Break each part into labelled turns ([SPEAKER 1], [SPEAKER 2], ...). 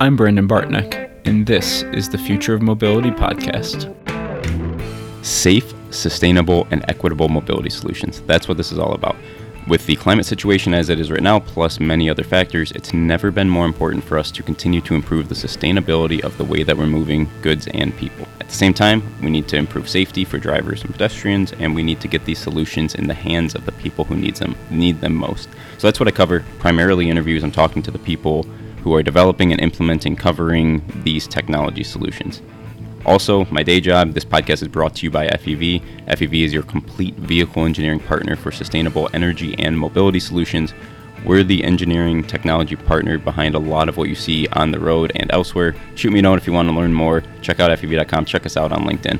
[SPEAKER 1] I'm Brandon Bartnick, and this is the Future of Mobility podcast.
[SPEAKER 2] Safe, sustainable, and equitable mobility solutions. That's what this is all about. With the climate situation as it is right now, plus many other factors, it's never been more important for us to continue to improve the sustainability of the way that we're moving goods and people. At the same time, we need to improve safety for drivers and pedestrians, and we need to get these solutions in the hands of the people who needs them need them most. So that's what I cover. Primarily interviews. I'm talking to the people who are developing and implementing covering these technology solutions. Also, my day job, this podcast is brought to you by FEV. FEV is your complete vehicle engineering partner for sustainable energy and mobility solutions. We're the engineering technology partner behind a lot of what you see on the road and elsewhere. Shoot me a note if you want to learn more. Check out FEV.com. Check us out on LinkedIn.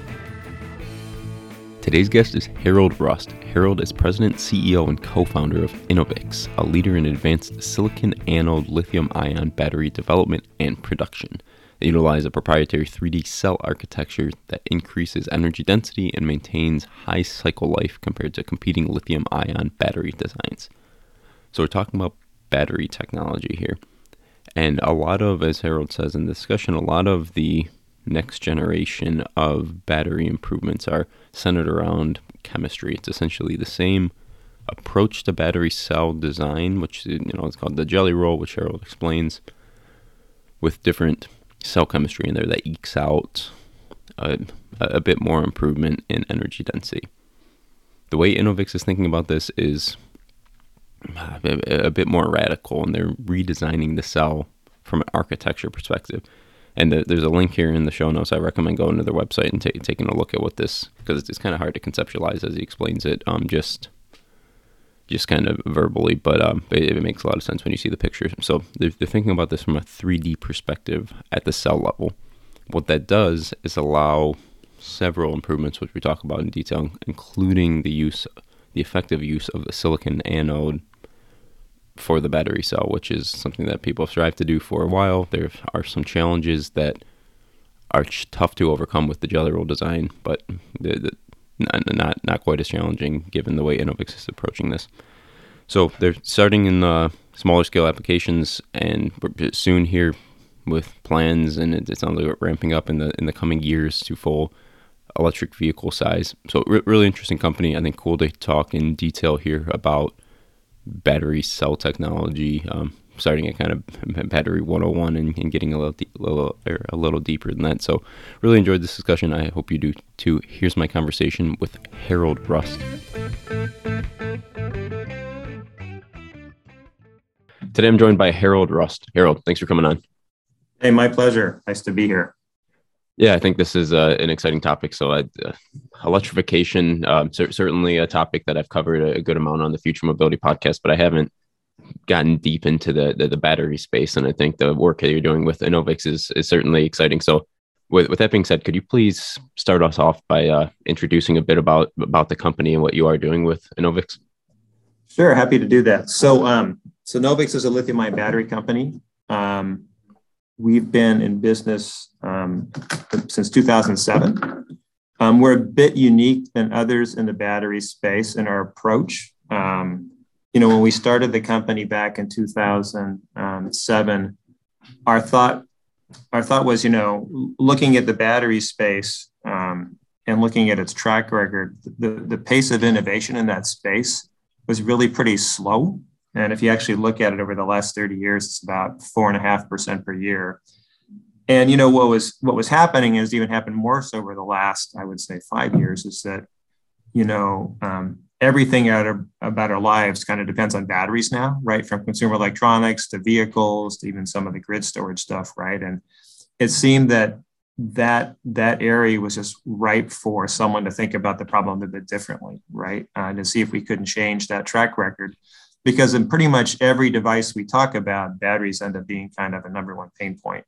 [SPEAKER 2] Today's guest is Harrold Rust. Harrold is president, CEO, and co founder of Enovix, a leader in advanced silicon anode lithium ion battery development and production. They utilize a proprietary 3D cell architecture that increases energy density and maintains high cycle life compared to competing lithium ion battery designs. So, we're talking about battery technology here. And a lot of, as Harrold says in the discussion, a lot of the next generation of battery improvements are centered around chemistry. It's essentially the same approach to battery cell design, which you know it's called the jelly roll, which Harrold explains, with different cell chemistry in there that ekes out a, a bit more improvement in energy density. The way Enovix is thinking about this is uh, a, a bit more radical, and they're redesigning the cell from an architecture perspective. And the, there's a link here in the show notes. I recommend going to their website and t- taking a look at what this, because it's, it's kind of hard to conceptualize as he explains it. Um, just just kind of verbally, but um, it, it, makes a lot of sense when you see the pictures. So they're, they're thinking about this from a 3D perspective at the cell level. What that does is allow several improvements, which we talk about in detail, including the use, the effective use of the silicon anode for the battery cell, which is something that people have strived to do for a while. There are some challenges that are tough to overcome with the jelly roll design, but the, not, not not quite as challenging given the way Enovix is approaching this. So they're starting in the smaller scale applications, and uh, soon here with plans, and it, it, sounds like ramping up in the in the coming years to full electric vehicle size. So re- really interesting company. I think cool to talk in detail here about battery cell technology. Um, starting at kind of battery 101 and, and getting a little, de- little a little deeper than that. So, really enjoyed this discussion. I hope you do too. Here's my conversation with Harrold Rust. Today, I'm joined by Harrold Rust. Harrold, thanks for coming on.
[SPEAKER 3] Hey, my pleasure. Nice to be here.
[SPEAKER 2] Yeah, I think this is uh, an exciting topic. So, uh, electrification, um, c- certainly a topic that I've covered a good amount on the Future Mobility podcast, but I haven't gotten deep into the, the, the battery space, and I think the work that you're doing with Enovix is is certainly exciting. So, with with that being said, could you please start us off by uh, introducing a bit about about the company and what you are doing with Enovix?
[SPEAKER 3] Sure, happy to do that. So, um, so Enovix is a lithium-ion battery company. Um, we've been in business um, since 2007. Um, we're a bit unique than others in the battery space in our approach. Um, you know, when we started the company back in 2007, our thought our thought was, you know, looking at the battery space um, and looking at its track record, the, the pace of innovation in that space was really pretty slow. And if you actually look at it over the last 30 years, it's about four and a half percent per year. And you know what was what was happening is even happened more so over the last, I would say, five years, is that you know um, everything about our lives kind of depends on batteries now, right? From consumer electronics to vehicles to even some of the grid storage stuff, right? And it seemed that that that area was just ripe for someone to think about the problem a bit differently, right? Uh, to see if we couldn't change that track record, because in pretty much every device we talk about, batteries end up being kind of a number one pain point.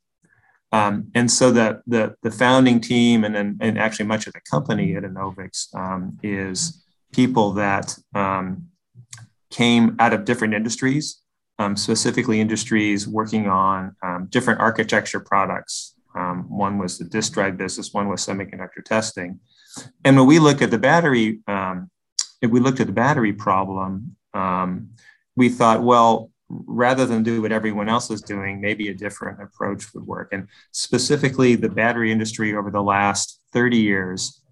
[SPEAKER 3] Um, and so the, the the founding team and then and actually much of the company at Enovix um, is people that um, came out of different industries, um, specifically industries working on um, different architecture products. Um, one was the disk drive business, one was semiconductor testing. And when we look at the battery, if we looked at the battery problem, um, we thought, well, rather than do what everyone else is doing, maybe a different approach would work. And specifically, the battery industry over the last 30 years,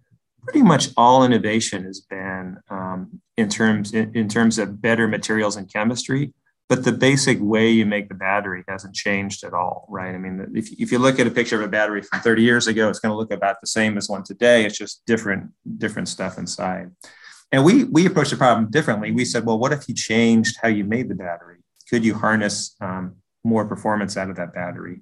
[SPEAKER 3] pretty much all innovation has been um, in terms in, in terms of better materials and chemistry. But the basic way you make the battery hasn't changed at all, right? I mean, if, if you look at a picture of a battery from 30 years ago, it's going to look about the same as one today. It's just different different stuff inside. And we we approached the problem differently. We said, well, what if you changed how you made the battery? could you harness um, more performance out of that battery?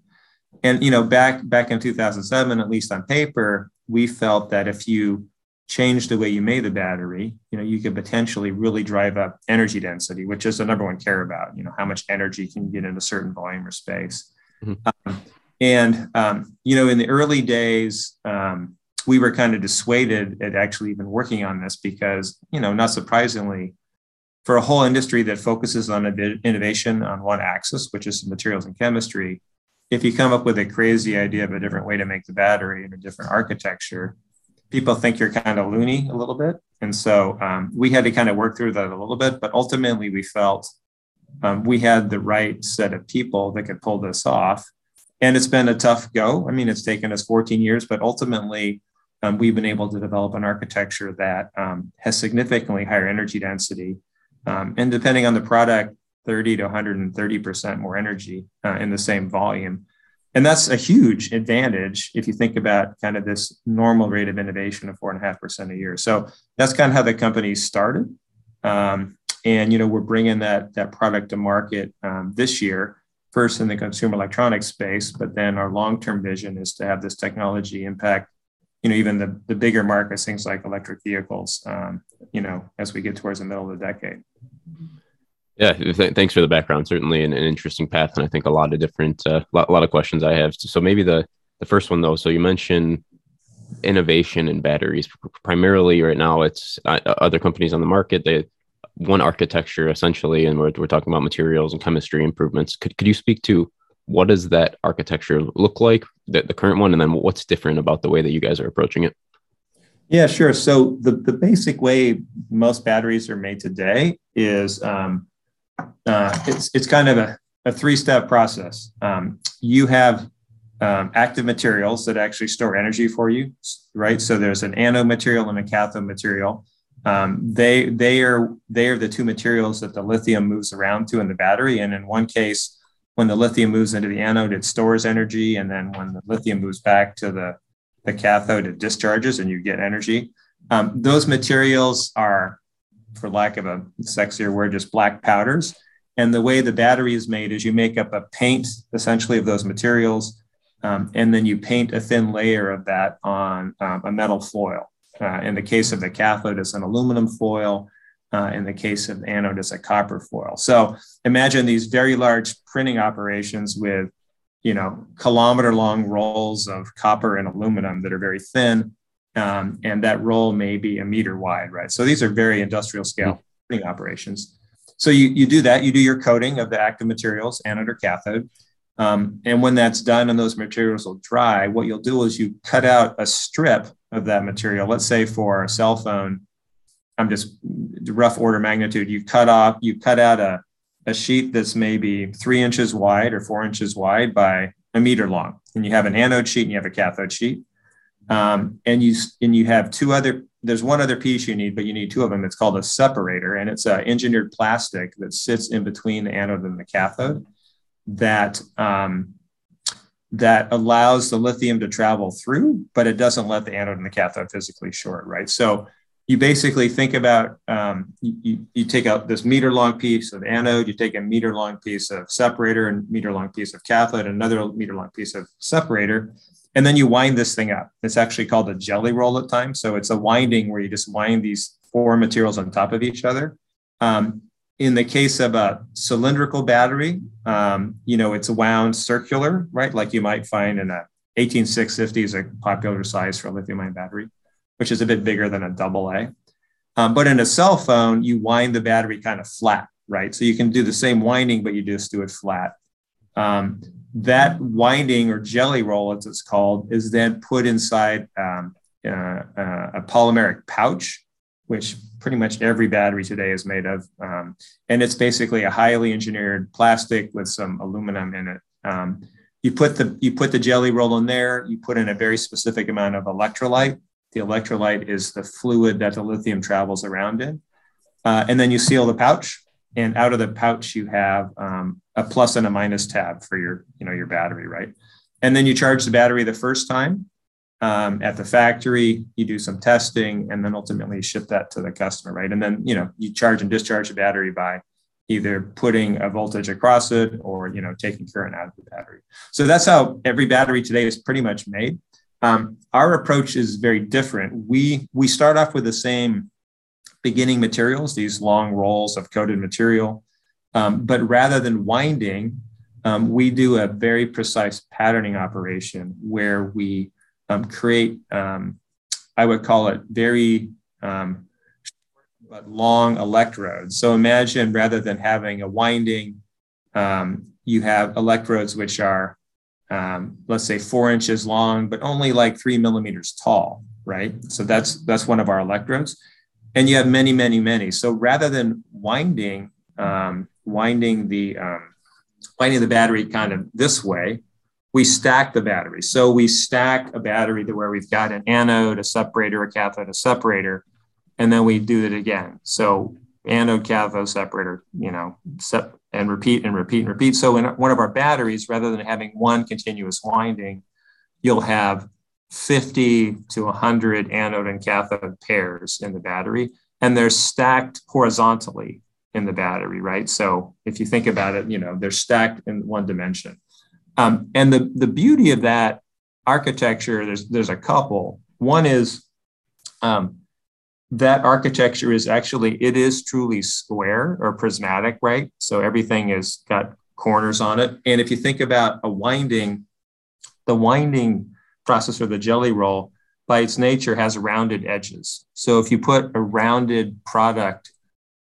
[SPEAKER 3] And you know, back back in 2007, at least on paper, we felt that if you change the way you made the battery, you know, you could potentially really drive up energy density, which is the number one care about. You know, how much energy can you get in a certain volume or space? Mm-hmm. Um, and um, you know, in the early days, um, we were kind of dissuaded at actually even working on this because, you know, not surprisingly, for a whole industry that focuses on innovation on one axis, which is materials and chemistry, if you come up with a crazy idea of a different way to make the battery and a different architecture, people think you're kind of loony a little bit. And so um, we had to kind of work through that a little bit, but ultimately we felt um, we had the right set of people that could pull this off. And it's been a tough go. I mean, it's taken us 14 years, but ultimately um, we've been able to develop an architecture that um, has significantly higher energy density um, and depending on the product, 30 to 130% more energy uh, in the same volume. And that's a huge advantage if you think about kind of this normal rate of innovation of four and a year. So that's kind of how the company started. Um, and you know we're bringing that that product to market um, this year, first in the consumer electronics space, but then our long-term vision is to have this technology impact you know even the, the bigger markets things like electric vehicles um, you know as we get towards the middle of the decade.
[SPEAKER 4] Yeah th- thanks for the background. Certainly an, an, interesting path and i think a lot of different a uh, lot, lot, of questions i have. So maybe the the first one though so you mentioned innovation in batteries. Primarily right now it's uh, other companies on the market they one architecture essentially and we're, we're talking about materials and chemistry improvements. Could, could you speak to what does that architecture look like, the, the current one, and then what's different about the way that you guys are approaching it?
[SPEAKER 3] Yeah, sure. So the, the basic way most batteries are made today is um, uh, it's, it's kind of a, a three-step process. Um, you have um, active materials that actually store energy for you, right? So there's an anode material and a cathode material. Um, they they are they are the two materials that the lithium moves around to in the battery, and in one case, when the lithium moves into the anode, it stores energy. And then when the lithium moves back to the, the cathode, it discharges and you get energy. Um, those materials are, for lack of a sexier word, just black powders. And the way the battery is made is you make up a paint essentially of those materials, um, and then you paint a thin layer of that on um, a metal foil. Uh, in the case of the cathode, it's an aluminum foil. Uh, in the case of anode, it's a copper foil. So imagine these very large printing operations with, you know, kilometer long rolls of copper and aluminum that are very thin. Um, and that roll may be a meter wide, right? So these are very industrial scale mm-hmm. printing operations. So you, you do that, you do your coating of the active materials, anode or cathode. Um, and when that's done and those materials will dry, what you'll do is you cut out a strip of that material. Let's say for a cell phone, I'm just rough order magnitude. You cut off, you cut out a, a sheet that's maybe three inches wide or four inches wide by a meter long. And you have an anode sheet and you have a cathode sheet. Um, and you and you have two other there's one other piece you need but you need two of them it's called a separator and it's an engineered plastic that sits in between the anode and the cathode that um, that allows the lithium to travel through but it doesn't let the anode and the cathode physically short right so you basically think about um, you, you take out this meter long piece of anode, you take a meter long piece of separator and meter long piece of cathode, another meter long piece of separator, and then you wind this thing up. It's actually called a jelly roll at times. So it's a winding where you just wind these four materials on top of each other. Um, in the case of a cylindrical battery, um, you know, it's wound circular, right? Like you might find in a 18650 is a popular size for a lithium ion battery which is a bit bigger than a double A. Um, but in a cell phone, you wind the battery kind of flat, right? So you can do the same winding, but you just do it flat. Um, that winding or jelly roll, as it's called, is then put inside um, uh, uh, a polymeric pouch, which pretty much every battery today is made of. Um, and it's basically a highly engineered plastic with some aluminum in it. Um, you put the you put the jelly roll in there. You put in a very specific amount of electrolyte. The electrolyte is the fluid that the lithium travels around in, uh, and then you seal the pouch. And out of the pouch, you have um, a plus and a minus tab for your you know your battery, right? And then you charge the battery the first time um, at the factory. You do some testing, and then ultimately ship that to the customer, right? And then you know you charge and discharge the battery by either putting a voltage across it or you know taking current out of the battery so that's how every battery today is pretty much made um, our approach is very different we we start off with the same beginning materials these long rolls of coated material um, but rather than winding um, we do a very precise patterning operation where we um, create um, i would call it very um, but long electrodes. So imagine rather than having a winding, you have electrodes which are, um, let's say, four inches long, but only like three millimeters tall, right? So that's that's one of our electrodes, and you have many, many, many. So rather than winding, um, winding the um, winding the battery kind of this way, we stack the battery. So we stack a battery to where we've got an anode, a separator, a cathode, a separator and then we do it again. So anode cathode separator, you know, set and repeat and repeat and repeat. So in one of our batteries, rather than having one continuous winding, you'll have 50 to 100 anode and cathode pairs in the battery, and they're stacked horizontally in the battery, right? So if you think about it, you know, they're stacked in one dimension. Um, and the, the beauty of that architecture, there's, there's a couple. One is um, that architecture is actually it is truly square or prismatic right? So everything has got corners on it. And if you think about a winding the winding process or the jelly roll by its nature has rounded edges. So if you put a rounded product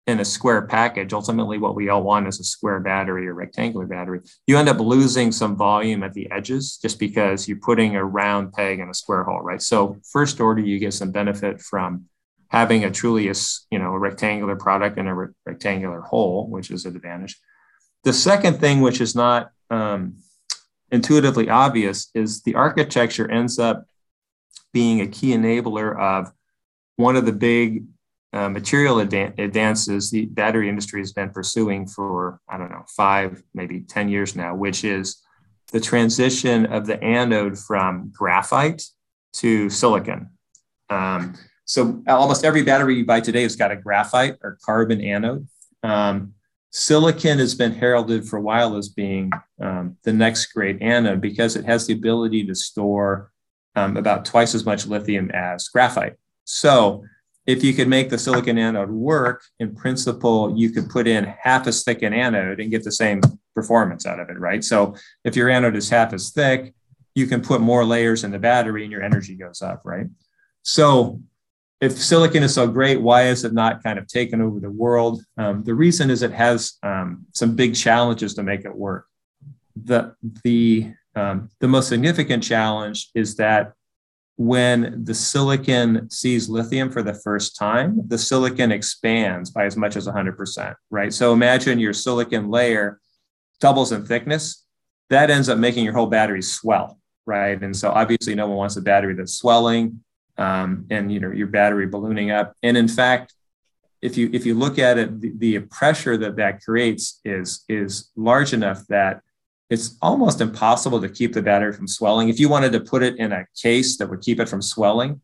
[SPEAKER 3] in a square package ultimately what we all want is a square battery or rectangular battery. You end up losing some volume at the edges just because you're putting a round peg in a square hole right? So first order you get some benefit from having a truly a, you know a rectangular product and a re- rectangular hole, which is an advantage. The second thing, which is not um, intuitively obvious, is the architecture ends up being a key enabler of one of the big uh, material advan- advances the battery industry has been pursuing for I don't know five maybe ten years now, which is the transition of the anode from graphite to silicon. Um, so almost every battery you buy today has got a graphite or carbon anode. Um, silicon has been heralded for a while as being um, the next great anode because it has the ability to store um, about twice as much lithium as graphite. So if you could make the silicon anode work, in principle, you could put in half as thick an anode and get the same performance out of it, right? So if your anode is half as thick, you can put more layers in the battery and your energy goes up, right? So if silicon is so great, why is it not kind of taken over the world? Um, the reason is it has um, some big challenges to make it work. The, the, um, the most significant challenge is that when the silicon sees lithium for the first time, the silicon expands by as much as 100%, right? So imagine your silicon layer doubles in thickness. That ends up making your whole battery swell, right? And so obviously, no one wants a battery that's swelling um, and you know your battery ballooning up. And in fact, if you if you look at it, the, the pressure that that creates is is large enough that it's almost impossible to keep the battery from swelling. If you wanted to put it in a case that would keep it from swelling,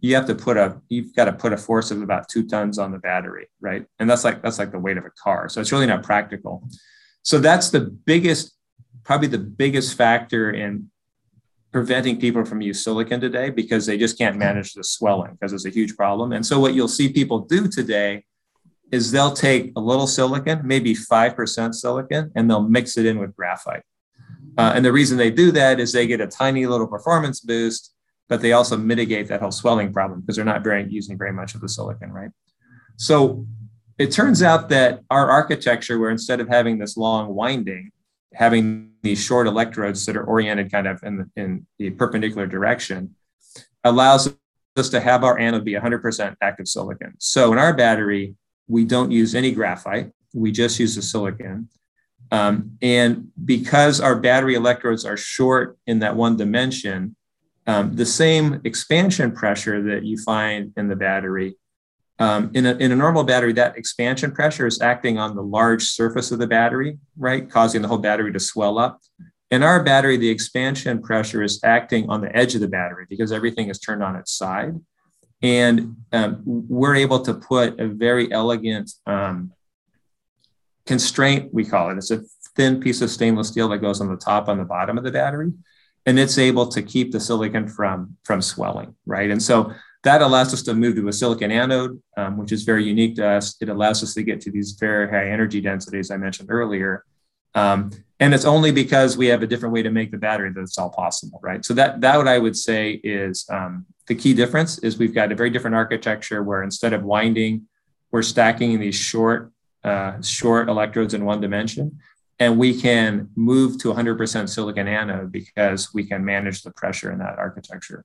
[SPEAKER 3] you have to put a you've got to put a force of about two tons on the battery, right? And that's like that's like the weight of a car. So it's really not practical. So that's the biggest, probably the biggest factor in preventing people from use silicon today because they just can't manage the swelling because it's a huge problem. And so what you'll see people do today is they'll take a little silicon, maybe 5% silicon, and they'll mix it in with graphite. Uh, and the reason they do that is they get a tiny little performance boost, but they also mitigate that whole swelling problem because they're not very, using very much of the silicon, right? So it turns out that our architecture, where instead of having this long winding, having these short electrodes that are oriented kind of in the, in the perpendicular direction allows us to have our anode be 100% active silicon. So in our battery, we don't use any graphite. We just use the silicon. Um, and because our battery electrodes are short in that one dimension, um, the same expansion pressure that you find in the battery, um, in, a, in a normal battery, that expansion pressure is acting on the large surface of the battery, right? Causing the whole battery to swell up. In our battery, the expansion pressure is acting on the edge of the battery because everything is turned on its side. And um, we're able to put a very elegant um, constraint, we call it. It's a thin piece of stainless steel that goes on the top on the bottom of the battery. And it's able to keep the silicon from, from swelling, right? And so that allows us to move to a silicon anode, um, which is very unique to us. It allows us to get to these very high energy densities I mentioned earlier. Um, and it's only because we have a different way to make the battery that it's all possible, right? So that that what I would say is um, the key difference is we've got a very different architecture where instead of winding, we're stacking these short uh, short electrodes in one dimension, and we can move to 100% silicon anode because we can manage the pressure in that architecture.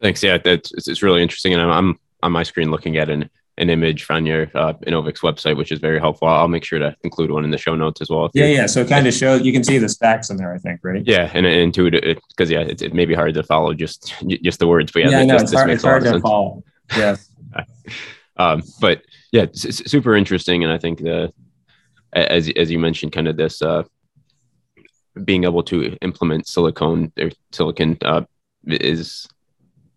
[SPEAKER 4] Thanks. Yeah, that's it's really interesting, and I'm, I'm on my screen looking at an an image from your uh, website, which is very helpful. I'll make sure to include one in the show notes as well.
[SPEAKER 3] Yeah, yeah. So it kind of shows you can see the stacks in there. I think, right?
[SPEAKER 4] Yeah, and, and intuitive because yeah, it, it, may be hard to follow just just the words, but yeah,
[SPEAKER 3] yeah,
[SPEAKER 4] no,
[SPEAKER 3] it's hard, it's hard to follow. Yes.
[SPEAKER 4] um, but yeah, super interesting, and I think the as as you mentioned, kind of this uh, being able to implement silicone or silicon uh, is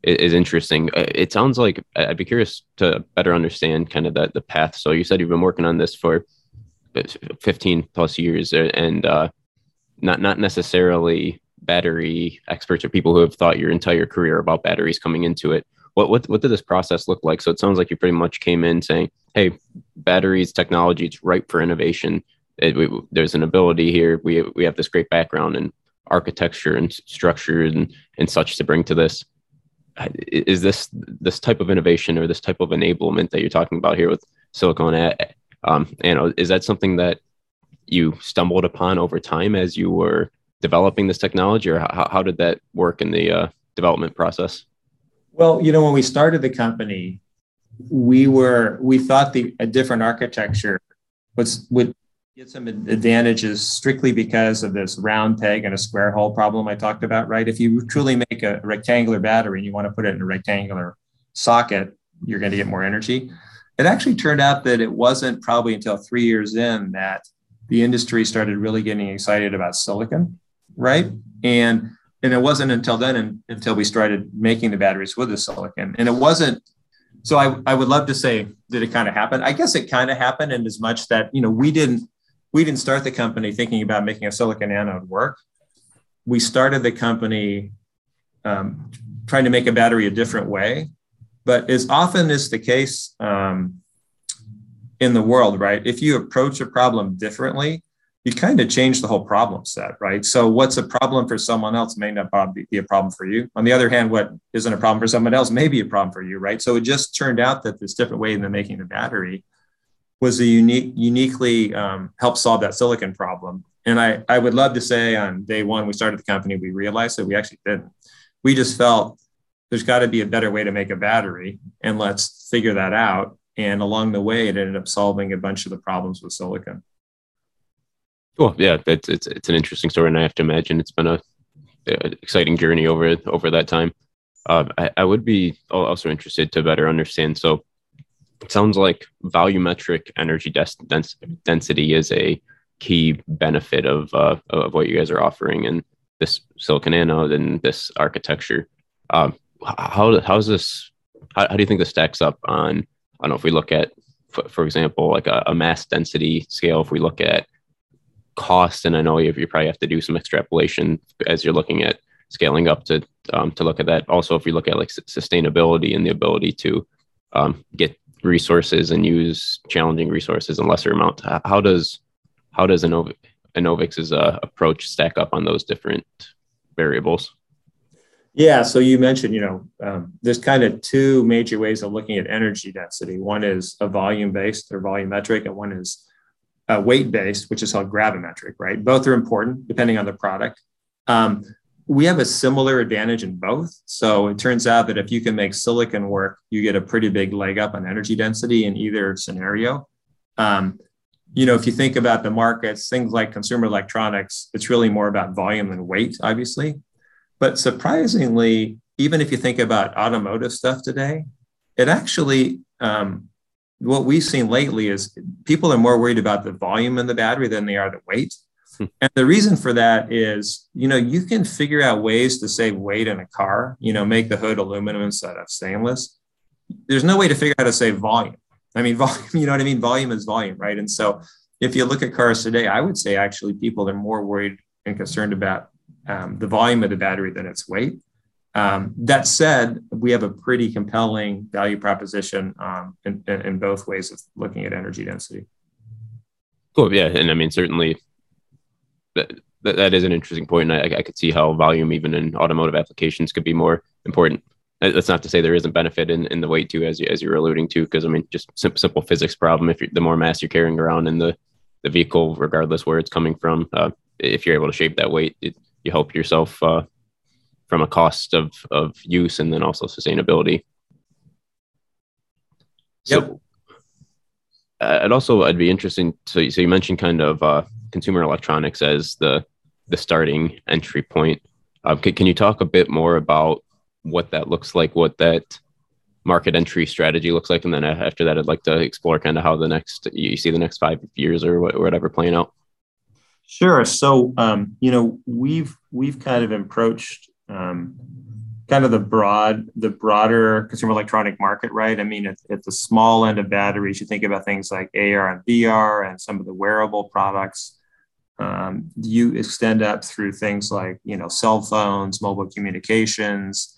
[SPEAKER 4] is interesting. Uh, it sounds like I'd be curious to better understand kind of the, the path. So you said you've been working on this for 15 plus years uh, and uh, not, not necessarily battery experts or people who have thought your entire career about batteries coming into it. What, what, what did this process look like? So it sounds like you pretty much came in saying, Hey, batteries technology, it's ripe for innovation. It, we, there's an ability here. We, we have this great background and architecture and structure and, and such to bring to this is this this type of innovation or this type of enablement that you're talking about here with silicon um, you know is that something that you stumbled upon over time as you were developing this technology or how, how did that work in the uh, development process?
[SPEAKER 3] Well you know when we started the company we were we thought the a different architecture was would get some advantages strictly because of this round peg and a square hole problem I talked about, right? If you truly make a rectangular battery and you want to put it in a rectangular socket, you're going to get more energy. It actually turned out that it wasn't probably until three years in that the industry started really getting excited about silicon, right? And and it wasn't until then until we started making the batteries with the silicon. And it wasn't so I, I would love to say did it kind of happen i guess it kind of happened in as much that you know we didn't we didn't start the company thinking about making a silicon anode work. We started the company um, trying to make a battery a different way. But as often is the case um, in the world, right? If you approach a problem differently, you kind of change the whole problem set, right? So what's a problem for someone else may not be a problem for you. On the other hand, what isn't a problem for someone else may be a problem for you, right? So it just turned out that this different way in making the battery was a unique, uniquely um, helped solve that silicon problem. And I, I would love to say on day one we started the company, we realized that we actually didn't. We just felt there's got to be a better way to make a battery, and let's figure that out. And along the way, it ended up solving a bunch of the problems with silicon.
[SPEAKER 4] Cool. Yeah, it's it's, it's an interesting story, and I have to imagine it's been a, a exciting journey over over that time. Uh, I, I would be also interested to better understand. So, it sounds like volumetric energy des- density is a key benefit of uh, of what you guys are offering in this silicon anode and this architecture. Um, how how's this? How, how, do you think this stacks up on? I don't know if we look at, for, for example, like a, a, mass density scale. If we look at cost, and I know you, you probably have to do some extrapolation as you're looking at scaling up to um, to look at that. Also, if we look at like sustainability and the ability to um, get resources and use challenging resources in lesser amount. How does how does Innov- Enovix's uh, approach stack up on those different variables?
[SPEAKER 3] Yeah, so you mentioned, you know, um, there's kind of two major ways of looking at energy density. One is a volume based or volumetric, and one is a weight based, which is called gravimetric, right? Both are important depending on the product. Um, we have a similar advantage in both. So it turns out that if you can make silicon work, you get a pretty big leg up on energy density in either scenario. Um, you know, if you think about the markets, things like consumer electronics, it's really more about volume than weight, obviously. But surprisingly, even if you think about automotive stuff today, it actually, um, what we've seen lately is people are more worried about the volume in the battery than they are the weight. And the reason for that is, you know, you can figure out ways to save weight in a car, you know, make the hood aluminum instead of stainless. There's no way to figure out how to save volume. I mean, volume, you know what I mean? Volume is volume, right? And so if you look at cars today, I would say actually people are more worried and concerned about um, the volume of the battery than its weight. Um, that said, we have a pretty compelling value proposition um, in, in, both ways of looking at energy density.
[SPEAKER 4] Cool. Yeah. And I mean, certainly that, that, that is an interesting point. And I, I could see how volume, even in automotive applications, could be more important. That's not to say there isn't benefit in, in the weight too, as you, as you're alluding to, because I mean, just simple, simple physics problem. If the more mass you're carrying around in the, the vehicle, regardless where it's coming from, uh, if you're able to shape that weight, it, you help yourself uh, from a cost of, of use and then also sustainability. So, yep. uh, and also, I'd be interesting. So, so you mentioned kind of uh, consumer electronics as the the starting entry point. Uh, can, can you talk a bit more about what that looks like, what that market entry strategy looks like, and then after that, I'd like to explore kind of how the next you see the next five years or whatever playing out.
[SPEAKER 3] Sure. So, um, you know, we've we've kind of approached um, kind of the broad, the broader consumer electronic market, right? I mean, at, at, the small end of batteries, you think about things like AR and VR and some of the wearable products. Um, you extend up through things like, you know, cell phones, mobile communications,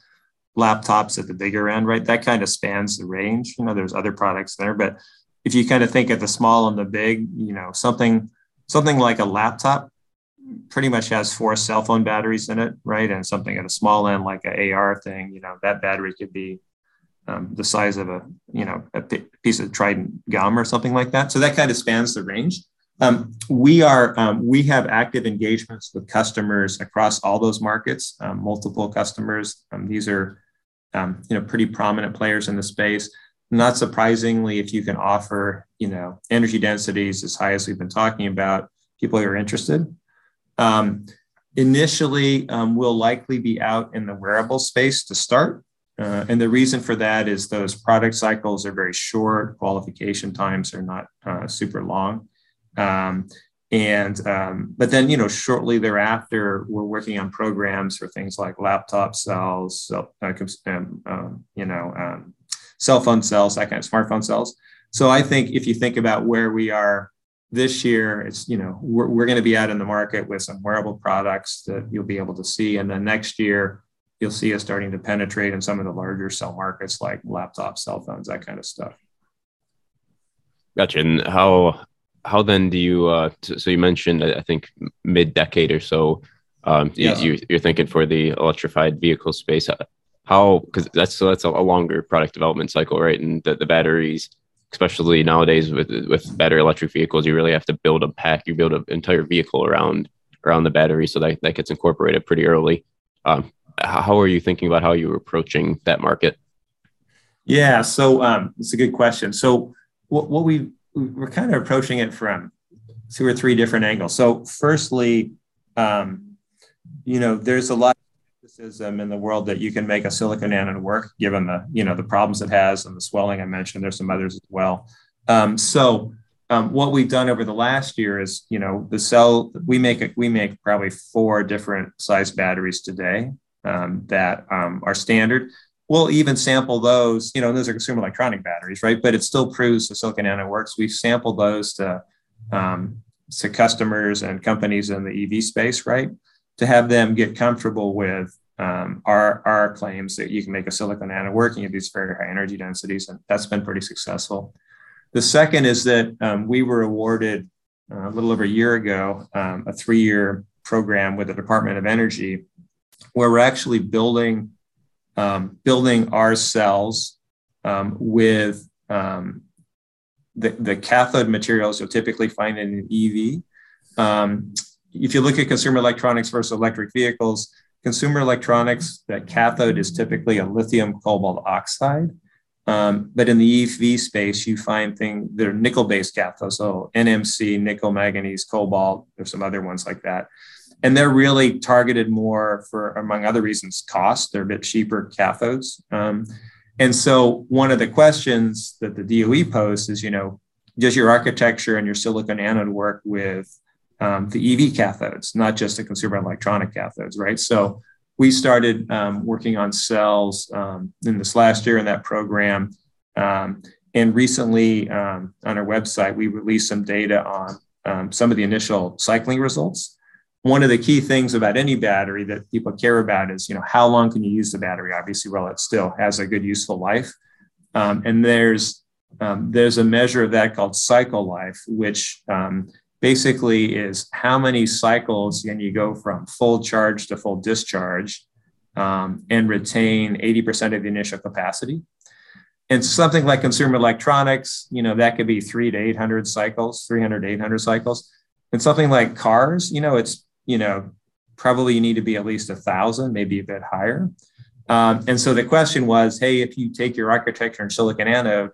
[SPEAKER 3] laptops at the bigger end, right? That kind of spans the range. You know, there's other products there, but if you kind of think at the small and the big, you know, something something like a laptop pretty much has four cell phone batteries in it, right? And something at a small end like an AR thing, you know, that battery could be um, the size of a, you know, a piece of Trident gum or something like that. So that kind of spans the range. Um, we are um, we have active engagements with customers across all those markets, um, multiple customers. Um, these are um, you know pretty prominent players in the space. Not surprisingly, if you can offer, you know, energy densities as high as we've been talking about, people are interested. Um, initially, we'll likely be out in the wearable space to start. Uh, and the reason for that is those product cycles are very short, qualification times are not uh, super long. Um, and um, but then you know shortly thereafter we're working on programs for things like laptop cells uh, um, um, you know um, cell phone cells, that kind of smartphone cells. So I think if you think about where we are this year, it's, you know, we're, we're going to be out in the market with some wearable products that you'll be able to see. And then next year, you'll see us starting to penetrate in some of the larger cell markets like laptops, cell phones, that kind of stuff.
[SPEAKER 4] Gotcha. And how, how then do you, uh, so you mentioned, I think mid decade or so, um, yeah. you, you're thinking for the electrified vehicle space. How because that's so that's a, longer product development cycle right? And the, the batteries especially nowadays with with battery electric vehicles you really have to build a pack you build an entire vehicle around around the battery so that that gets incorporated pretty early. Um, how are you thinking about how you're approaching that market?
[SPEAKER 3] Yeah so um, it's a good question. So what, what we we're kind of approaching it from two or three different angles so firstly um, you know there's a lot of skepticism in the world that you can make a silicon anode work, given the you know the problems it has and the swelling I mentioned. There's some others as well. Um, so um, what we've done over the last year is you know the cell we make it we make probably four different size batteries today um, that um, are standard. We'll even sample those. You know those are consumer electronic batteries, right? But it still proves the silicon anode works. We've sampled those to um, to customers and companies in the EV space, right? to have them get comfortable with um, our, our claims that you can make a silicon anode working at these very high energy densities. And that's been pretty successful. The second is that um, we were awarded uh, a little over a year ago um, a three year program with the Department of Energy where we're actually building um, building our cells um, with um, the, the cathode materials you'll typically find in an EV. if you look at consumer electronics versus electric vehicles, consumer electronics, that cathode is typically a lithium cobalt oxide. Um, but in the EV space, you find things that are nickel based cathodes. So NMC, nickel, manganese, cobalt. There's some other ones like that. And they're really targeted more for, among other reasons, cost. They're a bit cheaper cathodes. Um, and so one of the questions that the DOE posed is, you know, does your architecture and your silicon anode work with um, the EV cathodes, not just the consumer electronic cathodes, right? So we started um, working on cells um, in this last year in that program. Um, and recently um, on our website, we released some data on um, some of the initial cycling results. One of the key things about any battery that people care about is, you know, how long can you use the battery? Obviously, while it still has a good useful life. Um, and there's um, there's a measure of that called cycle life, which um, basically is how many cycles can you go from full charge to full discharge um, and retain 80% of the initial capacity. And something like consumer electronics, you know, that could be three to 800 cycles, 300 800 cycles. And something like cars, you know, it's, you know, probably you need to be at least a thousand, maybe a bit higher. Um, and so the question was, hey, if you take your architecture in silicon anode,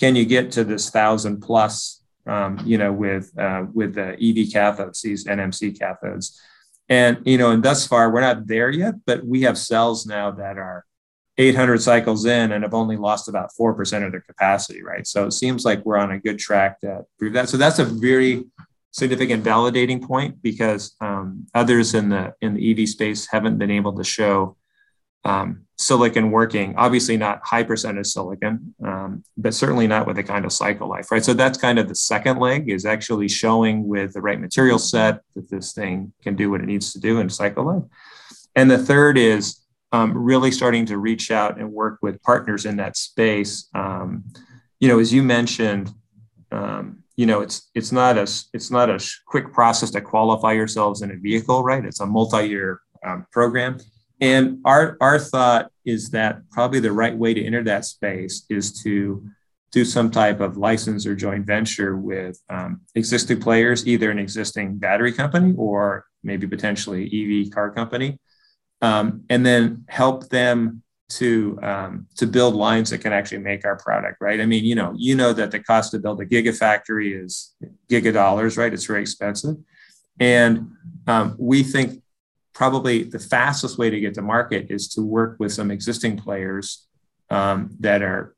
[SPEAKER 3] can you get to this thousand plus um, you know, with uh, with the EV cathodes, these NMC cathodes. And you know, and thus far we're not there yet, but we have cells now that are 800 cycles in and have only lost about four percent of their capacity, right? So it seems like we're on a good track to prove that. So that's a very significant validating point because um, others in the in the EV space haven't been able to show um, silicon working. Obviously, not high percentage silicon, um, but certainly not with the kind of cycle life, right? So that's kind of the second leg is actually showing with the right material set that this thing can do what it needs to do in cycle life. And the third is um, really starting to reach out and work with partners in that space. Um, you know, as you mentioned, um, you know, it's it's not a it's not a quick process to qualify yourselves in a vehicle, right? It's a multi-year um, program and our, our thought is that probably the right way to enter that space is to do some type of license or joint venture with um, existing players, either an existing battery company or maybe potentially EV car company, um, and then help them to um, to build lines that can actually make our product. Right? I mean, you know, you know that the cost to build a gigafactory is giga dollars, right? It's very expensive, and um, we think probably the fastest way to get to market is to work with some existing players um, that are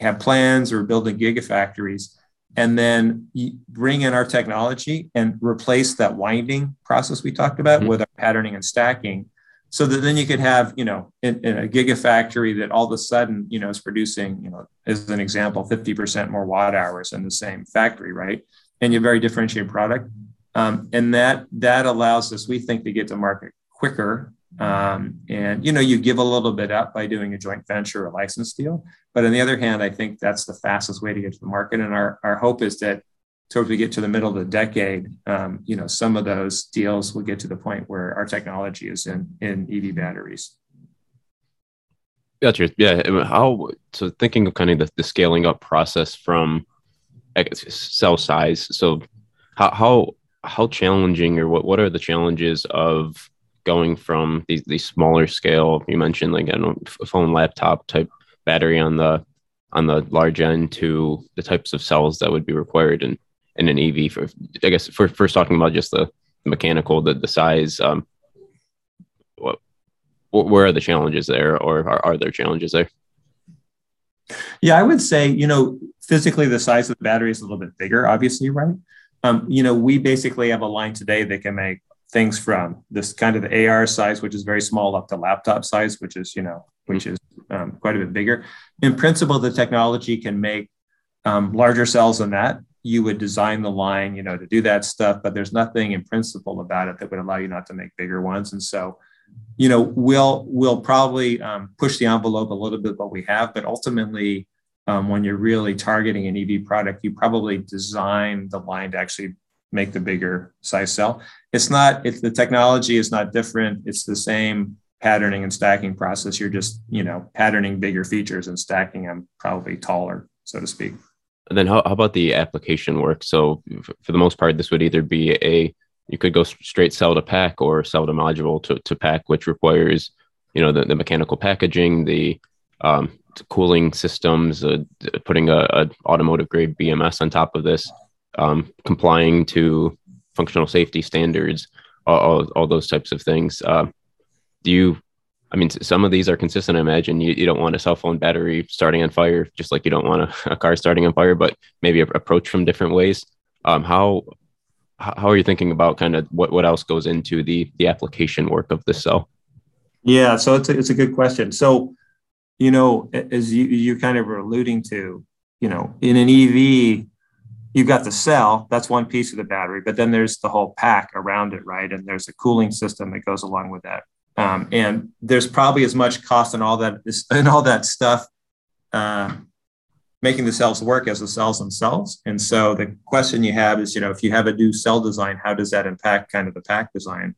[SPEAKER 3] have plans or building gigafactories and then bring in our technology and replace that winding process we talked about mm-hmm. with our patterning and stacking so that then you could have you know in, in, a gigafactory that all of a sudden you know is producing you know as an example 50% more watt hours in the same factory right and a very differentiated product um, and that that allows us, we think, to get to market quicker. Um, and you know, you give a little bit up by doing a joint venture or license deal. But on the other hand, I think that's the fastest way to get to the market. And our, our hope is that towards we get to the middle of the decade, um, you know, some of those deals will get to the point where our technology is in in EV batteries.
[SPEAKER 4] Gotcha. Yeah. How so? Thinking of kind of the, the scaling up process from cell size. So how how how challenging or what, what are the challenges of going from these, these smaller scale you mentioned like a phone laptop type battery on the on the large end to the types of cells that would be required in in an ev for i guess for first talking about just the, mechanical the, the size um what where are the challenges there or are, are there challenges there
[SPEAKER 3] yeah i would say you know physically the size of the battery is a little bit bigger obviously right um, you know, we basically have a line today that can make things from this kind of the AR size, which is very small, up to laptop size, which is you know, which is um, quite a bit bigger. In principle, the technology can make um, larger cells than that. You would design the line, you know, to do that stuff, but there's nothing in principle about it that would allow you not to make bigger ones. And so, you know, we'll we'll probably um, push the envelope a little bit what we have, but ultimately, um, when you're really targeting an EV product, you probably design the line to actually make the bigger size cell. It's not, if the technology is not different, it's the same patterning and stacking process. You're just, you know, patterning bigger features and stacking them probably taller, so to speak.
[SPEAKER 4] And then how, how about the application work? So for the most part, this would either be a you could go straight cell to pack or cell to module to, to pack, which requires, you know, the, the mechanical packaging, the um, cooling systems, uh, putting a, a, automotive grade BMS on top of this, um, complying to functional safety standards, all, all, those types of things. Uh, do you? I mean, some of these are consistent. I imagine you, you don't want a cell phone battery starting on fire, just like you don't want a, a car starting on fire, but maybe approach from different ways. Um, how how are you thinking about kind of what, what else goes into the the application work of the cell?
[SPEAKER 3] Yeah, so it's a, it's a good question. So, you know, as you you kind of were alluding to, you know, in an EV, you've got the cell, that's one piece of the battery, but then there's the whole pack around it, right? And there's a cooling system that goes along with that. Um, and there's probably as much cost in all that and all that stuff uh, making the cells work as the cells themselves. And so the question you have is, you know, if you have a new cell design, how does that impact kind of the pack design?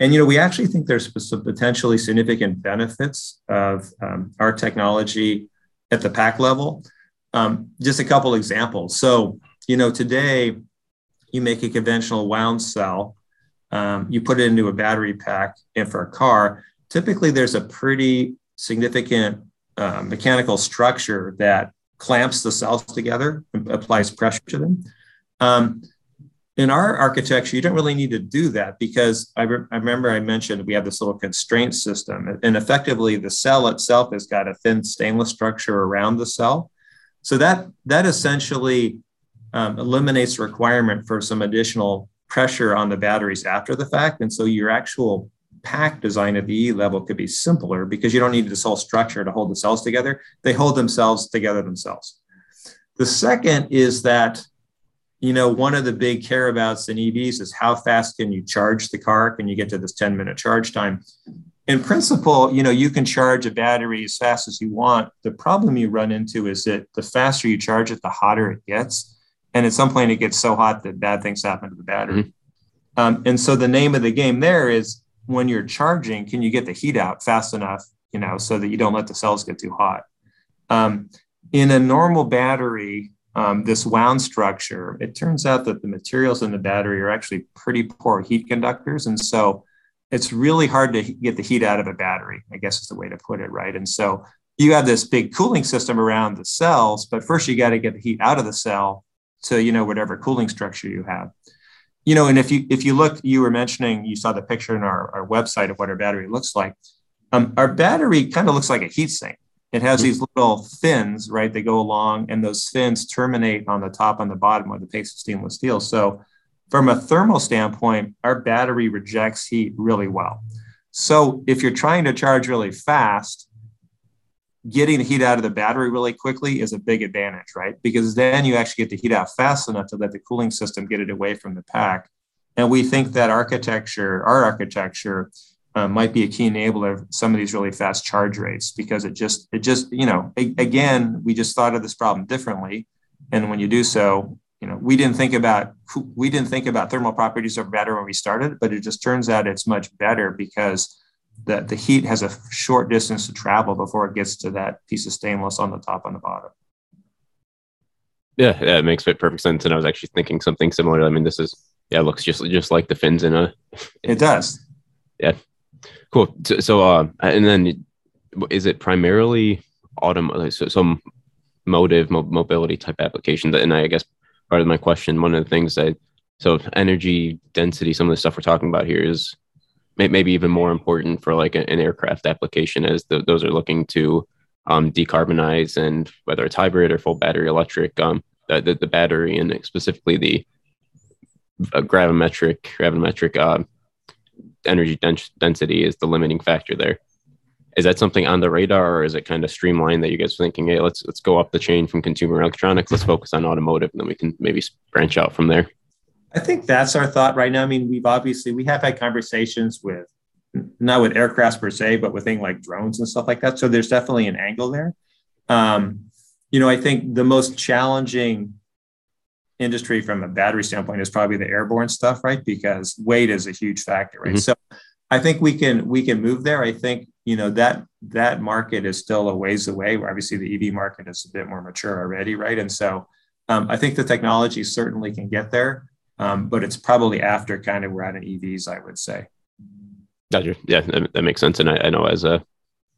[SPEAKER 3] And you know, we actually think there's some potentially significant benefits of um, our technology at the pack level. Um, just a couple examples. So, you know, today you make a conventional wound cell, um, you put it into a battery pack, and for a car, typically there's a pretty significant uh, mechanical structure that clamps the cells together and applies pressure to them. Um, in our architecture, you don't really need to do that because I, re- I, remember I mentioned we have this little constraint system, and effectively the cell itself has got a thin stainless structure around the cell. So that that essentially um, eliminates requirement for some additional pressure on the batteries after the fact, and so your actual pack design at the E level could be simpler because you don't need this whole structure to hold the cells together. They hold themselves together themselves. The second is that, you know, one of the big careabouts in EVs is how fast can you charge the car? Can you get to this 10 minute charge time? In principle, you know, you can charge a battery as fast as you want. The problem you run into is that the faster you charge it, the hotter it gets. And at some point, it gets so hot that bad things happen to the battery. Mm-hmm. Um, and so the name of the game there is when you're charging, can you get the heat out fast enough, you know, so that you don't let the cells get too hot? Um, in a normal battery, um, this wound structure, it turns out that the materials in the battery are actually pretty poor heat conductors. And so it's really hard to get the heat out of a battery, I guess is the way to put it, right? And so you have this big cooling system around the cells, but first you got to get the heat out of the cell to, you know, whatever cooling structure you have you know, and if you if you look, you were mentioning you saw the picture in our, our website of what our battery looks like. Um, our battery kind of looks like a heat sink. It has these little fins, right? They go along, and those fins terminate on the top and the bottom with a piece of stainless steel. So, from a thermal standpoint, our battery rejects heat really well. So, if you're trying to charge really fast, getting the heat out of the battery really quickly is a big advantage, right? Because then you actually get the heat out fast enough to let the cooling system get it away from the pack. And we think that architecture, our architecture, uh, might be a key enabler of some of these really fast charge rates because it just, it just, you know, a, again, we just thought of this problem differently. And when you do so, you know, we didn't think about we didn't think about thermal properties are better when we started, but it just turns out it's much better because the, the heat has a short distance to travel before it gets to that piece of stainless on the top and the bottom.
[SPEAKER 4] Yeah, yeah, it makes perfect sense. And I was actually thinking something similar. I mean, this is yeah, it looks just just like the fins in a.
[SPEAKER 3] It does.
[SPEAKER 4] Yeah, cool. So, so uh, and then is it primarily autom so some motive mo- mobility type applications? And I guess part of my question, one of the things that so energy density, some of the stuff we're talking about here is maybe even more important for like an aircraft application as the, those are looking to um, decarbonize and whether it's hybrid or full battery electric, um, the, the, the battery and specifically the uh, gravimetric gravimetric uh, energy dens- density is the limiting factor there. Is that something on the radar, or is it kind of streamlined that you guys are thinking, hey, let's let's go up the chain from consumer electronics, let's focus on automotive, and then we can maybe branch out from there?
[SPEAKER 3] I think that's our thought right now. I mean, we've obviously we have had conversations with not with aircrafts per se, but with things like drones and stuff like that. So there's definitely an angle there. Um, you know, I think the most challenging industry from a battery standpoint is probably the airborne stuff, right? Because weight is a huge factor, right? Mm-hmm. So I think we can we can move there. I think you know that that market is still a ways away. Obviously, the EV market is a bit more mature already, right? And so um, I think the technology certainly can get there. Um, but it's probably after kind of we're out in EVs, I would say.
[SPEAKER 4] Gotcha. Yeah, that, that makes sense. And I, I know as a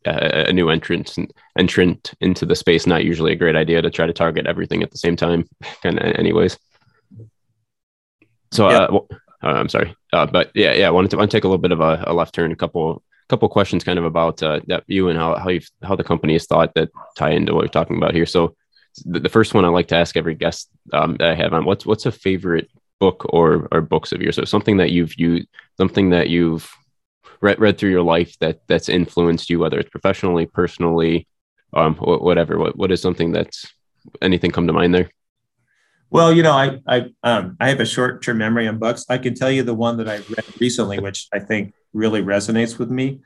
[SPEAKER 4] a, new entrant entrant into the space, not usually a great idea to try to target everything at the same time. Kind of, anyways. So, yeah. uh, well, uh, I'm sorry, uh, but yeah, yeah, I wanted to, I want to take a little bit of a, a left turn, a couple couple questions, kind of about uh, that you and how how you how the company has thought that tie into what we're talking about here. So, the, the first one I like to ask every guest um, that I have on what's what's a favorite book or or books of yours? So something that you've used, something that you've read read through your life that that's influenced you, whether it's professionally, personally, um, whatever. What what is something that's anything come to mind there?
[SPEAKER 3] Well, you know, I I um, I have a short term memory on books. I can tell you the one that I read recently, which I think really resonates with me.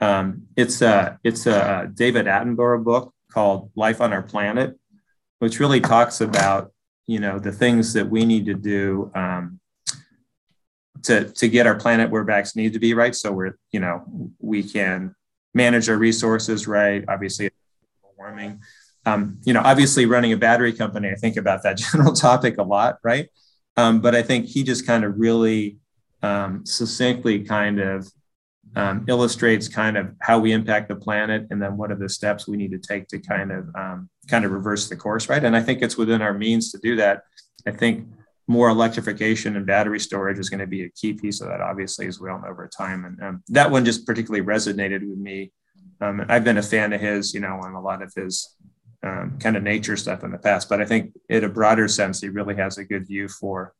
[SPEAKER 3] Um, it's a it's a David Attenborough book called Life on Our Planet, which really talks about you know the things that we need to do um, to to get our planet where backs need to be right? So we're you know we can manage our resources right? Obviously warming. Um, you know obviously running a battery company i think about that general topic a lot right? Um, but i think he just kind of really um, succinctly kind of um, illustrates kind of how we impact the planet and then what are the steps we need to take to kind of um, kind of reverse the course right and i think it's within our means to do that i think more electrification and battery storage is going to be a key piece of that, obviously, as we all know over time. And um, that one just particularly resonated with me. Um, I've been a fan of his, you know, on a lot of his um, kind of nature stuff in the past, but I think in a broader sense, he really has a good view for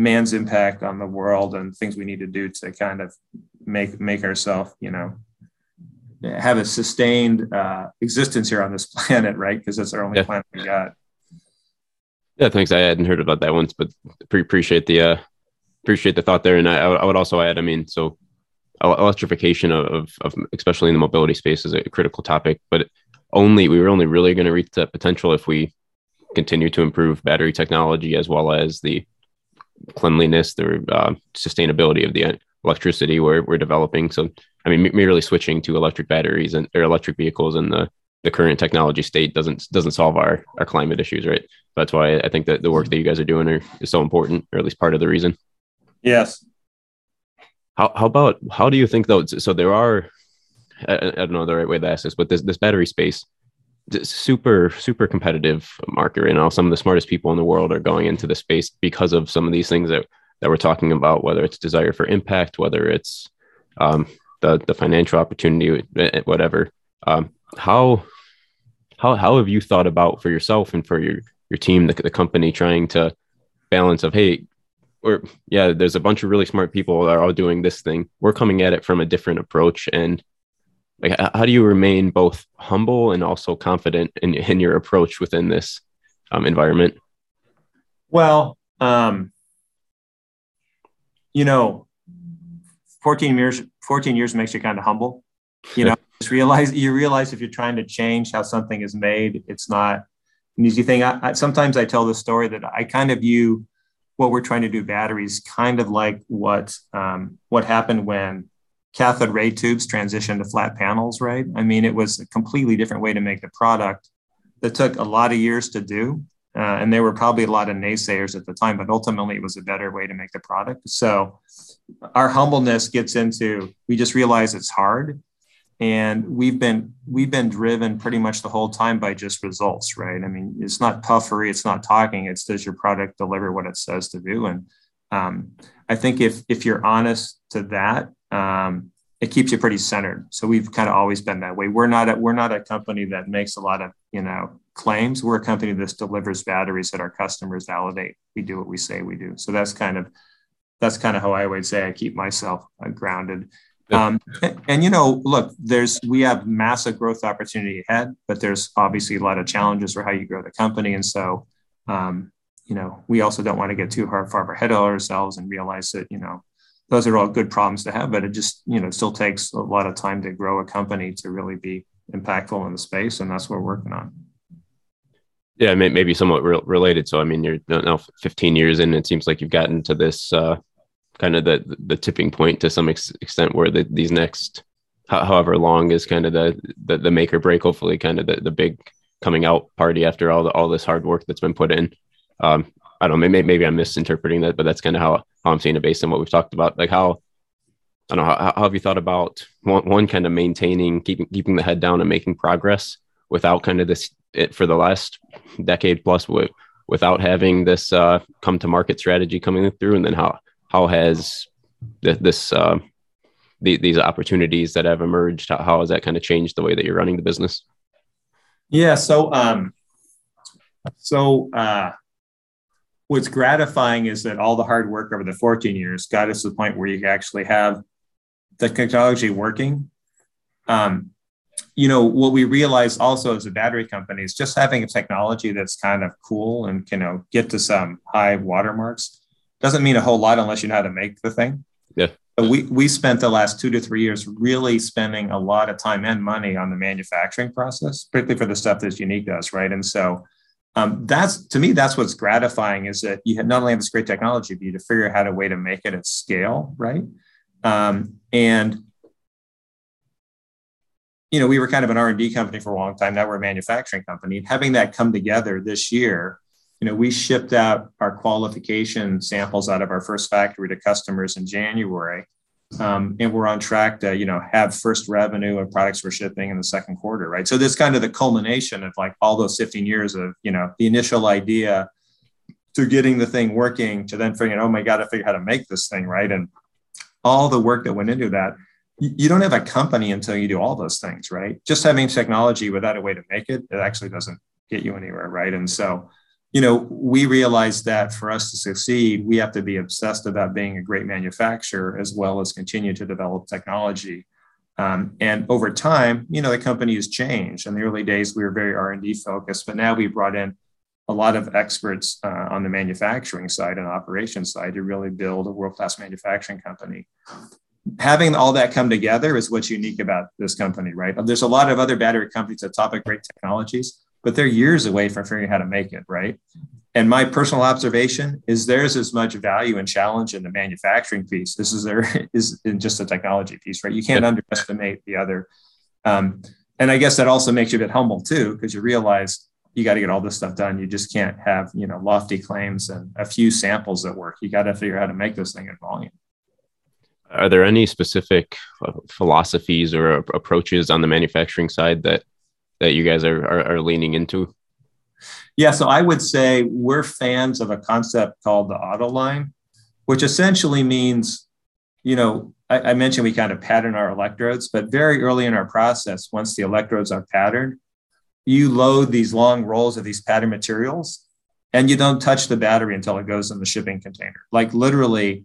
[SPEAKER 3] man's impact on the world and things we need to do to kind of make make ourselves, you know, have a sustained uh, existence here on this planet, right? Because it's our only yeah. planet we got.
[SPEAKER 4] Yeah, thanks. I hadn't heard about that once, but pre- appreciate the uh, appreciate the thought there. And I, I would also add, I mean, so electrification of, of especially in the mobility space is a critical topic, but only we were only really going to reach that potential if we continue to improve battery technology as well as the cleanliness, the uh, sustainability of the electricity we're, we're developing. So, I mean, merely switching to electric batteries and or electric vehicles in the the current technology state doesn't doesn't solve our our climate issues, right? That's why I think that the work that you guys are doing are, is so important, or at least part of the reason.
[SPEAKER 3] Yes.
[SPEAKER 4] How how about how do you think though? So there are, I, I don't know the right way to ask this, but this this battery space, super super competitive market right now. Some of the smartest people in the world are going into the space because of some of these things that that we're talking about, whether it's desire for impact, whether it's um, the the financial opportunity, whatever. Um, how how how have you thought about for yourself and for your your team, the, the company, trying to balance of hey, or yeah, there's a bunch of really smart people that are all doing this thing. We're coming at it from a different approach, and like how do you remain both humble and also confident in, in your approach within this um, environment?
[SPEAKER 3] Well, um, you know, 14 years 14 years makes you kind of humble you know just realize you realize if you're trying to change how something is made, it's not an easy thing. I, I, sometimes I tell the story that I kind of view what we're trying to do batteries kind of like what um, what happened when cathode ray tubes transitioned to flat panels, right? I mean, it was a completely different way to make the product that took a lot of years to do. Uh, and there were probably a lot of naysayers at the time, but ultimately it was a better way to make the product. So our humbleness gets into we just realize it's hard and we've been we've been driven pretty much the whole time by just results right i mean it's not puffery it's not talking it's does your product deliver what it says to do and um, i think if if you're honest to that um, it keeps you pretty centered. So we've kind of always been that way. We're not a, we're not a company that makes a lot of you know claims. We're a company that delivers batteries that our customers validate. We do what we say we do. So that's kind of that's kind of how i would say i keep myself uh, grounded. Um, and, and, you know, look, there's we have massive growth opportunity ahead, but there's obviously a lot of challenges for how you grow the company. And so, um, you know, we also don't want to get too hard far ahead of ourselves and realize that you know those are all good problems to have, but it just you know still takes a lot of time to grow a company to really be impactful in the space, and that's what we're working on.
[SPEAKER 4] Yeah, maybe somewhat re- related. So, I mean, you're now 15 years in. It seems like you've gotten to this uh, kind of the the tipping point to some ex- extent where the, these next however long is kind of the, the the make or break hopefully kind of the, the big coming out party after all the all this hard work that's been put in um I don't know, maybe, maybe I'm misinterpreting that, but that's kind of how, how I'm seeing it based on what we've talked about. Like how, I don't know, how, how have you thought about one, one kind of maintaining, keeping, keeping the head down and making progress without kind of this, it for the last decade plus with, without having this uh, come to market strategy coming through? And then how, how has th- this, uh, the, these opportunities that have emerged, how, how has that kind of changed the way that you're running the business?
[SPEAKER 3] Yeah. So, um, so, uh, what's gratifying is that all the hard work over the 14 years got us to the point where you actually have the technology working. Um, you know, what we realized also as a battery company is just having a technology that's kind of cool and can you know, get to some high watermarks doesn't mean a whole lot unless you know how to make the thing.
[SPEAKER 4] Yeah.
[SPEAKER 3] But we, we spent the last two to three years really spending a lot of time and money on the manufacturing process, particularly for the stuff that's unique to us, right? And so um, that's to me that's what's gratifying is that you not only have this great technology but you to figure out how to way to make it at scale right? Um, and you know we were kind of an r&d company for a long time. Now we're a manufacturing company. And having that come together this year you know we shipped out our qualification samples out of our first factory to customers in january um, and we're on track to you know have first revenue of products we're shipping in the second quarter right? So this kind of the culmination of like all those 15 years of you know the initial idea to getting the thing working to then figuring oh my god i figure how to make this thing right? And all the work that went into that you don't have a company until you do all those things right? Just having technology without a way to make it it actually doesn't get you anywhere right? And so you know, we realized that for us to succeed, we have to be obsessed about being a great manufacturer as well as continue to develop technology. Um, and over time, you know, the company has changed. In the early days, we were very R and D focused, but now we brought in a lot of experts uh, on the manufacturing side and operations side to really build a world class manufacturing company. Having all that come together is what's unique about this company, right? There's a lot of other battery companies that top of great technologies but they're years away from figuring out how to make it, right? And my personal observation is there's as much value and challenge in the manufacturing piece. This is there is in just the technology piece, right? You can't underestimate the other. Um, and I guess that also makes you a bit humble too, because you realize you got to get all this stuff done. You just can't have you know lofty claims and a few samples that work. You got to figure out how to make this thing in volume.
[SPEAKER 4] Are there any specific philosophies or approaches on the manufacturing side that that you guys are, are, are leaning into?
[SPEAKER 3] Yeah, so I would say we're fans of a concept called the auto line, which essentially means, you know, I, I, mentioned we kind of pattern our electrodes, but very early in our process, once the electrodes are patterned, you load these long rolls of these pattern materials and you don't touch the battery until it goes in the shipping container. Like literally,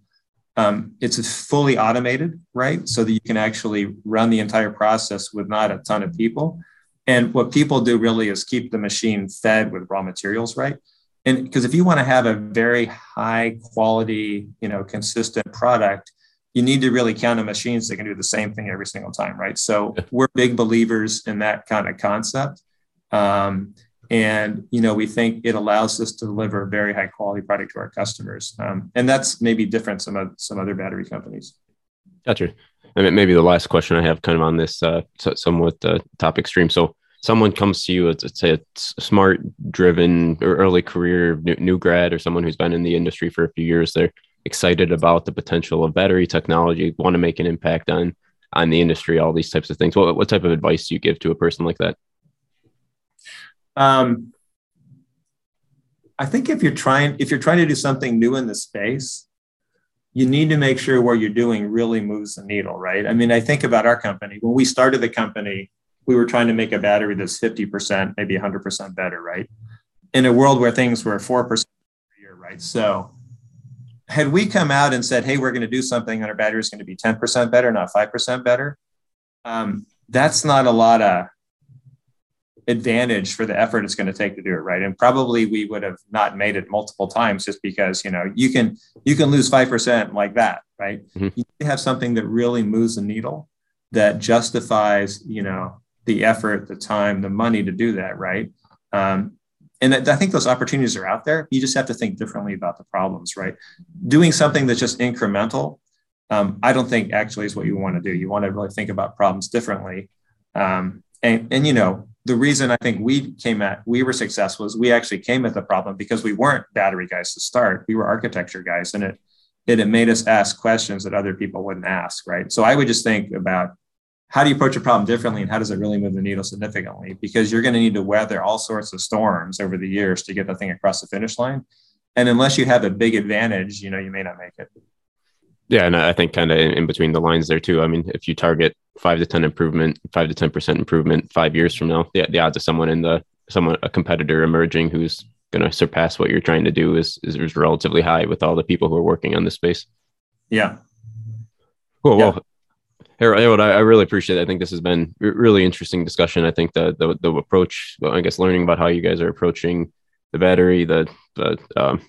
[SPEAKER 3] um, it's fully automated, right? So that you can actually run the entire process with not a ton of people. And what people do really is keep the machine fed with raw materials, right? And because if you want to have a very high quality, you know, consistent product, you need to really count on machines that can do the same thing every single time, right? So we're big believers in that kind of concept. Um, and you know we think it allows us to deliver a very high quality product to our customers um, and that's maybe different some of some other battery companies
[SPEAKER 4] gotcha and maybe the last question I have kind of on this uh, somewhat uh, topic stream. So someone comes to you, let's say a smart, driven, or early career new, new grad, or someone who's been in the industry for a few years. They're excited about the potential of battery technology, want to make an impact on on the industry, all these types of things. What what type of advice do you give to a person like that?
[SPEAKER 3] Um, I think if you're trying if you're trying to do something new in the space, you need to make sure what you're doing really moves the needle, right? I mean, I think about our company. When we started the company, we were trying to make a battery that's 50%, maybe 100% better, right? In a world where things were 4% per year, right? So, had we come out and said, hey, we're going to do something and our battery is going to be 10% better, not 5% better, um, that's not a lot of advantage for the effort it's going to take to do it right and probably we would have not made it multiple times just because you know you can you can lose 5% like that right mm-hmm. you have something that really moves the needle that justifies you know the effort the time the money to do that right um, and I think those opportunities are out there. You just have to think differently about the problems, right? Doing something that's just incremental, um, I don't think actually is what you want to do. You want to really think about problems differently um, and and you know the reason I think we came at we were successful is we actually came at the problem because we weren't battery guys to start. We were architecture guys, and it it, it made us ask questions that other people wouldn't ask, right? So I would just think about how do you approach a problem differently and how does it really move the needle significantly? Because you're going to need to weather all sorts of storms over the years to get the thing across the finish line. And unless you have a big advantage, you know, you may not make it.
[SPEAKER 2] Yeah, and I think kind of in between the lines there too. I mean, if you target five to ten improvement, five to ten percent improvement five years from now, the, the odds of someone in the someone a competitor emerging who's going to surpass what you're trying to do is, is, is relatively high with all the people who are working on this space.
[SPEAKER 3] Yeah.
[SPEAKER 2] Cool. Yeah. Well, Harrold, I, I really appreciate it. I think this has been a really interesting discussion. I think the the, the approach, I guess, learning about how you guys are approaching the battery, the the um,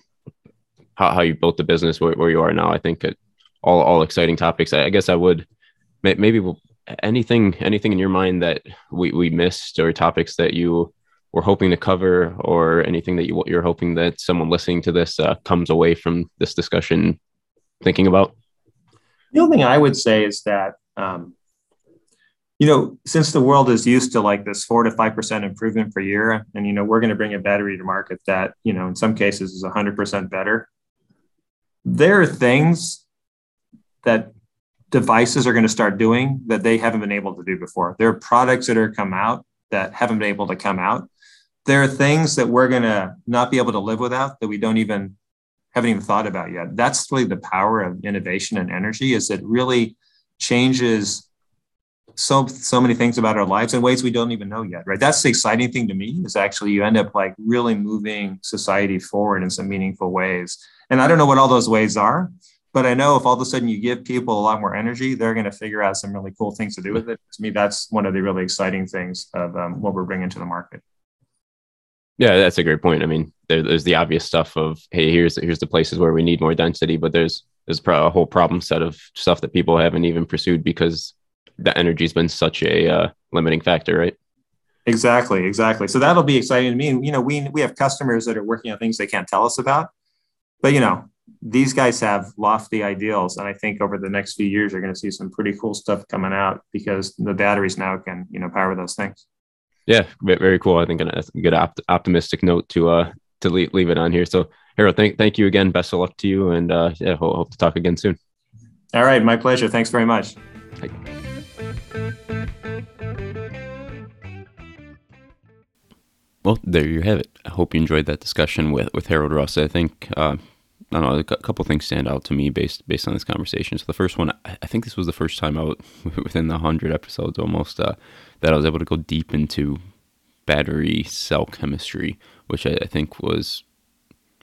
[SPEAKER 2] how, how you built the business where, where you are now. I think it, all all exciting topics. I, I guess I would maybe anything anything in your mind that we, we missed or topics that you were hoping to cover or anything that you you're hoping that someone listening to this uh, comes away from this discussion thinking about.
[SPEAKER 3] The only thing I would say is that um, you know, since the world is used to like this four to five percent improvement per year, and you know, we're going to bring a battery to market that you know, in some cases, is hundred percent better. There are things that devices are going to start doing that they haven't been able to do before. There are products that are come out that haven't been able to come out. There are things that we're going to not be able to live without that we don't even haven't even thought about yet. That's really the power of innovation and energy is it really changes so so many things about our lives in ways we don't even know yet right that's the exciting thing to me is actually you end up like really moving society forward in some meaningful ways and i don't know what all those ways are but i know if all of a sudden you give people a lot more energy they're going to figure out some really cool things to do with it to me that's one of the really exciting things of um, what we're bringing to the market
[SPEAKER 2] yeah that's a great point i mean there, there's the obvious stuff of hey here's here's the places where we need more density but there's there's a whole problem set of stuff that people haven't even pursued because the energy's been such a uh, limiting factor, right?
[SPEAKER 3] Exactly, exactly. So that'll be exciting to me. You know, we we have customers that are working on things they can't tell us about, but you know, these guys have lofty ideals, and I think over the next few years, you're going to see some pretty cool stuff coming out because the batteries now can you know power those things.
[SPEAKER 2] Yeah, very cool. I think a good opt- optimistic note to uh to leave, leave it on here. So, Harrold, thank thank you again. Best of luck to you, and uh, yeah, hope, hope to talk again soon.
[SPEAKER 3] All right, my pleasure. Thanks very much.
[SPEAKER 2] Well, there you have it. I hope you enjoyed that discussion with, with Harrold Rust. I think uh, I don't know a couple things stand out to me based based on this conversation. So the first one, I think this was the first time out within the hundred episodes almost uh, that I was able to go deep into battery cell chemistry, which I, I think was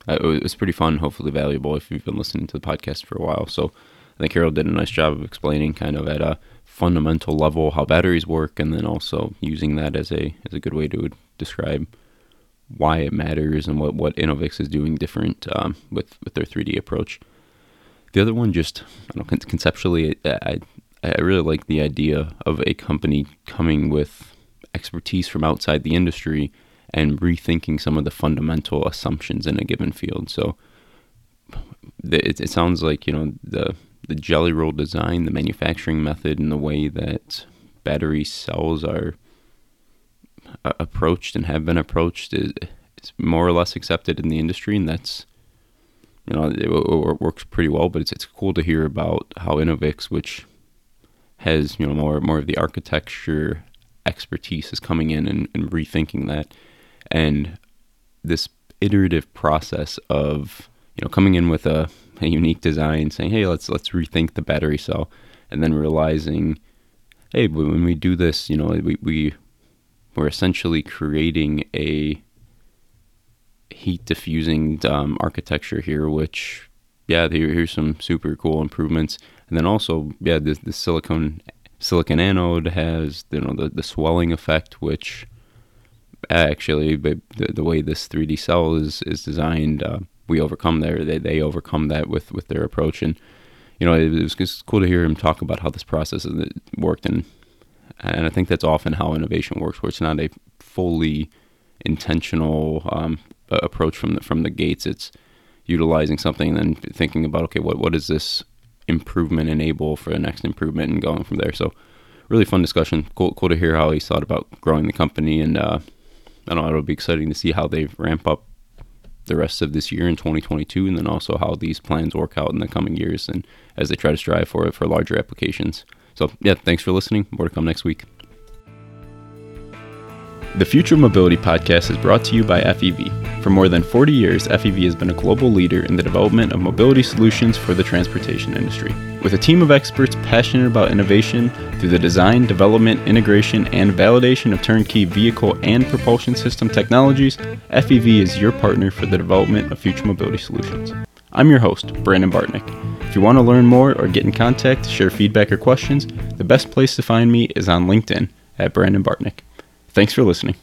[SPEAKER 2] uh, it was pretty fun, hopefully valuable if you've been listening to the podcast for a while. So I think Harrold did a nice job of explaining kind of at a fundamental level how batteries work, and then also using that as a as a good way to describe why it matters and what what Enovix is doing different um, with with their 3D approach. The other one, just I don't know, conceptually, I I really like the idea of a company coming with expertise from outside the industry and rethinking some of the fundamental assumptions in a given field. So it, it sounds like you know the the jelly roll design, the manufacturing method, and the way that battery cells are approached and have been approached is, is more or less accepted in the industry, and that's you know it, it, works pretty well. But it's it's cool to hear about how Enovix, which has you know more more of the architecture expertise, is coming in and, and rethinking that, and this iterative process of you know coming in with a a unique design, saying, "Hey, let's let's rethink the battery cell," and then realizing, "Hey, when we do this, you know, we we we're essentially creating a heat diffusing um, architecture here, which, yeah, here, here's some super cool improvements, and then also, yeah, the, the silicon silicon anode has you know the the swelling effect, which actually, the, the way this 3D cell is is designed. Uh, we overcome there. They, they overcome that with, with their approach. And, you know, it, it was cool to hear him talk about how this process worked. And, and I think that's often how innovation works, where it's not a fully intentional um, approach from the, from the gates. It's utilizing something and then thinking about, okay, what, what does this improvement enable for the next improvement and going from there. So
[SPEAKER 4] really fun discussion. Cool, cool to hear how he's thought about growing the company, and uh, I don't know it'll be exciting to see how they ramp up the rest of this year in 2022, and then also how these plans work out in the coming years, and as they try to strive for it for larger applications. So yeah, thanks for listening. More to come next week.
[SPEAKER 2] The Future Mobility podcast is brought to you by FEV. For more than 40 years, FEV has been a global leader in the development of mobility solutions for the transportation industry. With a team of experts passionate about innovation through the design, development, integration, and validation of turnkey vehicle and propulsion system technologies, FEV is your partner for the development of future mobility solutions. I'm your host, Brandon Bartneck. If you want to learn more or get in contact, share feedback or questions, the best place to find me is on LinkedIn at Brandon Bartneck. Thanks for listening.